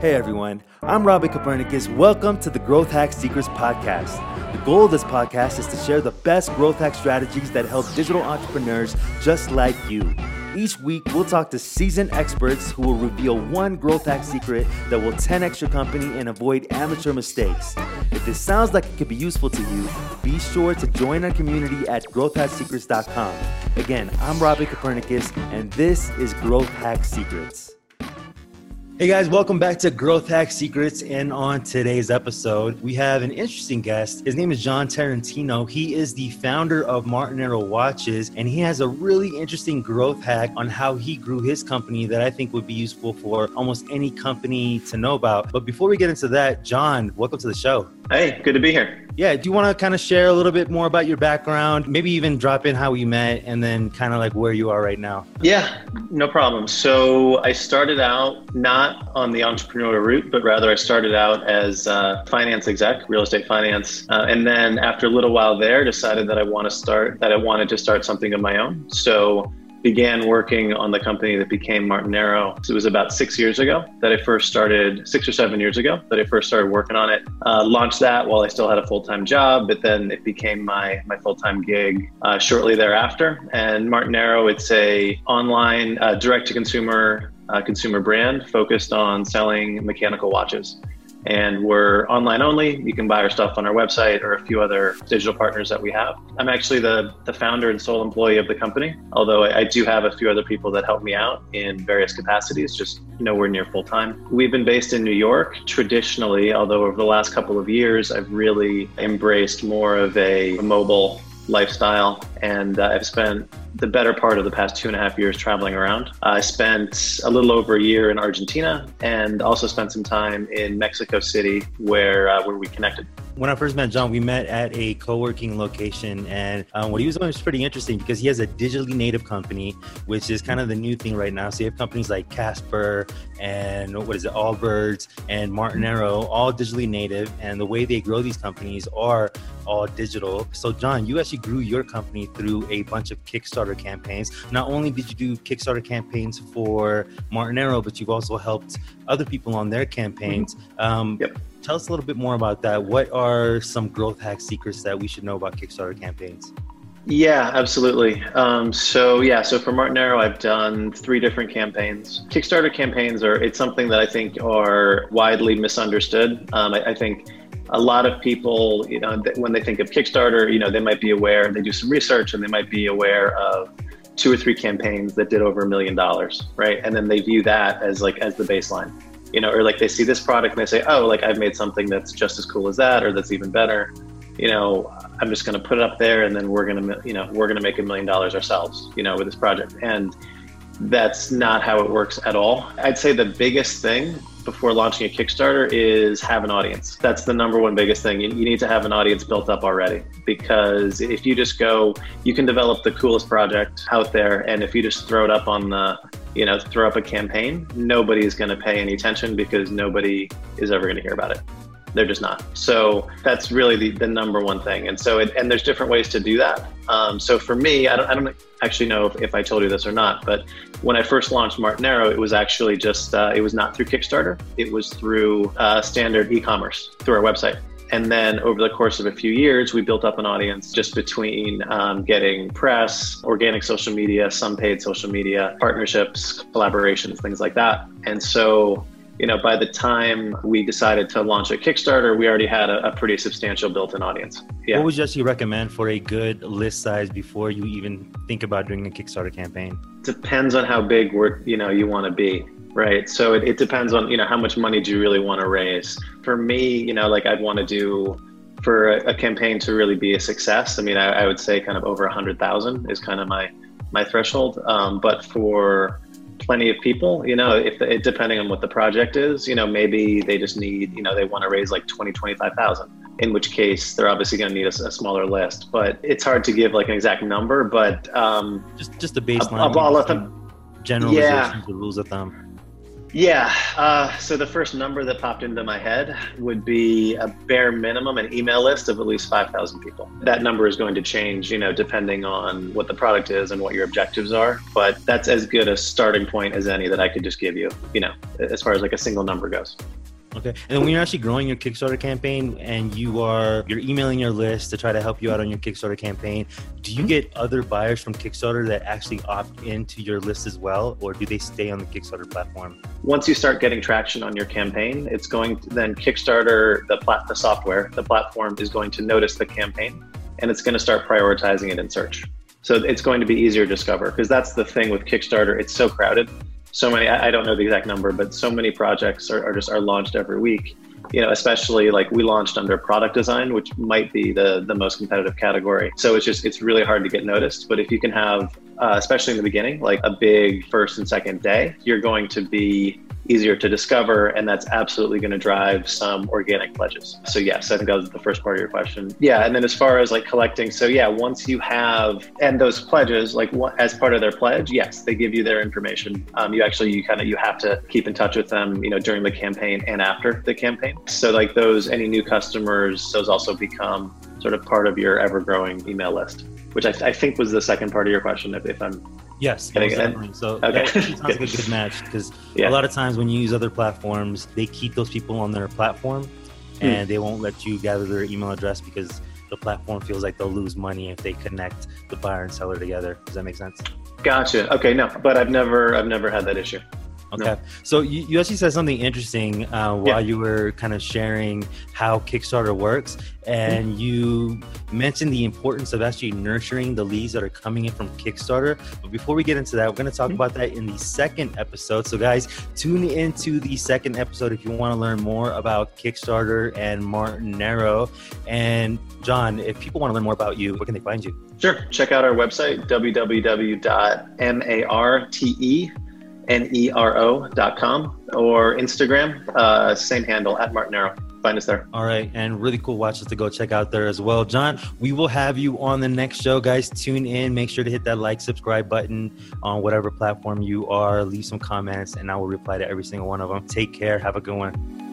Hey everyone, I'm Robbie Copernicus. Welcome to the Growth Hack Secrets Podcast. The goal of this podcast is to share the best growth hack strategies that help digital entrepreneurs just like you. Each week, we'll talk to seasoned experts who will reveal one growth hack secret that will 10x your company and avoid amateur mistakes. If this sounds like it could be useful to you, be sure to join our community at growthhacksecrets.com. Again, I'm Robbie Copernicus, and this is Growth Hack Secrets. Hey guys, welcome back to Growth Hack Secrets. And on today's episode, we have an interesting guest. His name is John Tarantino. He is the founder of Martenero Watches, and he has a really interesting growth hack on how he grew his company that I think would be useful for almost any company to know about. But before we get into that, John, welcome to the show. Hey, good to be here. Yeah, do you want to kind of share a little bit more about your background? Maybe even drop in how we met and then kind of like where you are right now. Yeah, no problem. So I started out not on the entrepreneurial route, but rather I started out as a finance exec, real estate finance. Uh, and then after a little while there, decided that I want to start, that I wanted to start something of my own. So began working on the company that became Martenero. It was about six years ago that I first started, six or seven years ago that I first started working on it. Uh, launched that while I still had a full time job, but then it became my my full time gig uh, shortly thereafter. And Martenero, it's a online uh, direct to consumer uh, consumer brand focused on selling mechanical watches and we're online only. You can buy our stuff on our website or a few other digital partners that we have. I'm actually the, the founder and sole employee of the company, although I, I do have a few other people that help me out in various capacities, just nowhere near full time. We've been based in New York traditionally, although over the last couple of years, I've really embraced more of a mobile lifestyle and uh, I've spent the better part of the past two and a half years traveling around. I spent a little over a year in Argentina and also spent some time in Mexico City where uh, where we connected. When I first met John, we met at a co-working location, and um, what he was doing was pretty interesting because he has a digitally native company, which is kind of the new thing right now. So you have companies like Casper and what is it, Allbirds and Martenero, all digitally native, and the way they grow these companies are all digital. So John, you actually grew your company through a bunch of Kickstarter campaigns. Not only did you do Kickstarter campaigns for Martenero, but you've also helped other people on their campaigns. Um, yep. Tell us a little bit more about that. What are some growth hack secrets that we should know about Kickstarter campaigns? Yeah, absolutely. Um, so yeah, so for Martenero, I've done three different campaigns. Kickstarter campaigns are it's something that I think are widely misunderstood. Um, I, I, think a lot of people, you know, when they think of Kickstarter, you know, they might be aware, they do some research and they might be aware of two or three campaigns that did over a million dollars, right? And then they view that as like as the baseline, you know, or like they see this product and they say, oh, like I've made something that's just as cool as that, or that's even better. You know, I'm just going to put it up there, and then we're going to, you know, we're going to make a million dollars ourselves, you know, with this project. And that's not how it works at all. I'd say the biggest thing before launching a Kickstarter is have an audience. That's the number one biggest thing. You, need to have an audience built up already because if you just go, you can develop the coolest project out there, and if you just throw it up on the, you know, throw up a campaign, nobody's going to pay any attention because nobody is ever going to hear about it. They're just not. So that's really the, the number one thing. And so, it, and there's different ways to do that. Um, so for me, I don't, I don't actually know if, if, I told you this or not, but when I first launched Martenero, it was actually just, uh, it was not through Kickstarter. It was through uh, standard e-commerce through our website. And then over the course of a few years, we built up an audience just between um, getting press, organic social media, some paid social media, partnerships, collaborations, things like that. And so you know, by the time we decided to launch a Kickstarter, we already had a, a pretty substantial built-in audience. Yeah. What would you actually recommend for a good list size before you even think about doing a Kickstarter campaign? Depends on how big we're, you know, you want to be, right? So it, it depends on, you know, how much money do you really want to raise? For me, you know, like I'd want to do for a, a, campaign to really be a success. I mean, I, I would say kind of over a hundred thousand is kind of my my threshold. Um, but for plenty of people you know if it, depending on what the project is you know maybe they just need you know they want to raise like 20 25000 in which case they're obviously going to need a, a, smaller list. But it's hard to give like an exact number but um just just a baseline of all of them. generalizations yeah. rules of thumb Yeah. Uh, so the first number that popped into my head would be a bare minimum an email list of at least 5,000 people. That number is going to change, you know, depending on what the product is and what your objectives are. But that's as good a starting point as any that I could just give you, you know, as far as like a single number goes. Okay. And when you're actually growing your Kickstarter campaign and you are you're emailing your list to try to help you out on your Kickstarter campaign, do you hmm? get other buyers from Kickstarter that actually opt into your list as well or do they stay on the Kickstarter platform? Once you start getting traction on your campaign, it's going to then Kickstarter the plat the software, the platform is going to notice the campaign and it's going to start prioritizing it in search. So it's going to be easier to discover because that's the thing with Kickstarter, it's so crowded so many i don't know the exact number but so many projects are, are, just are launched every week. You know especially like we launched under product design which might be the the most competitive category. So it's just it's really hard to get noticed. But if you can have uh, especially in the beginning like a big first and second day you're going to be easier to discover, and that's absolutely going to drive some organic pledges. So yes, I think that was the first part of your question. Yeah, and then as far as like collecting, so yeah, once you have and those pledges, like as part of their pledge, yes, they give you their information. Um, you actually you kind of you have to keep in touch with them, you know, during the campaign and after the campaign. So like those any new customers, those also become sort of part of your ever growing email list, which I, I think was the second part of your question, if, if I'm Yes, so okay. that sounds like a good match because yeah. a lot of times when you use other platforms, they keep those people on their platform hmm. and they won't let you gather their email address because the platform feels like they'll lose money if they connect the buyer and seller together. Does that make sense? Gotcha. Okay, no, but I've never I've never had that issue. Okay. No. So you, you actually said something interesting uh, while yeah. you were kind of sharing how Kickstarter works. And mm-hmm. you mentioned the importance of actually nurturing the leads that are coming in from Kickstarter. But before we get into that, we're going to talk mm-hmm. about that in the second episode. So, guys, tune into the second episode if you want to learn more about Kickstarter and Martenero. And, John, if people want to learn more about you, where can they find you? Sure. Check out our website, www.marte N-E-R-O.com or Instagram, uh, same handle at Martenero. Find us there. All right. And really cool watches to go check out there as well. John, we will have you on the next show, guys. Tune in. Make sure to hit that like, subscribe button on whatever platform you are. Leave some comments, and I will reply to every single one of them. Take care. Have a good one.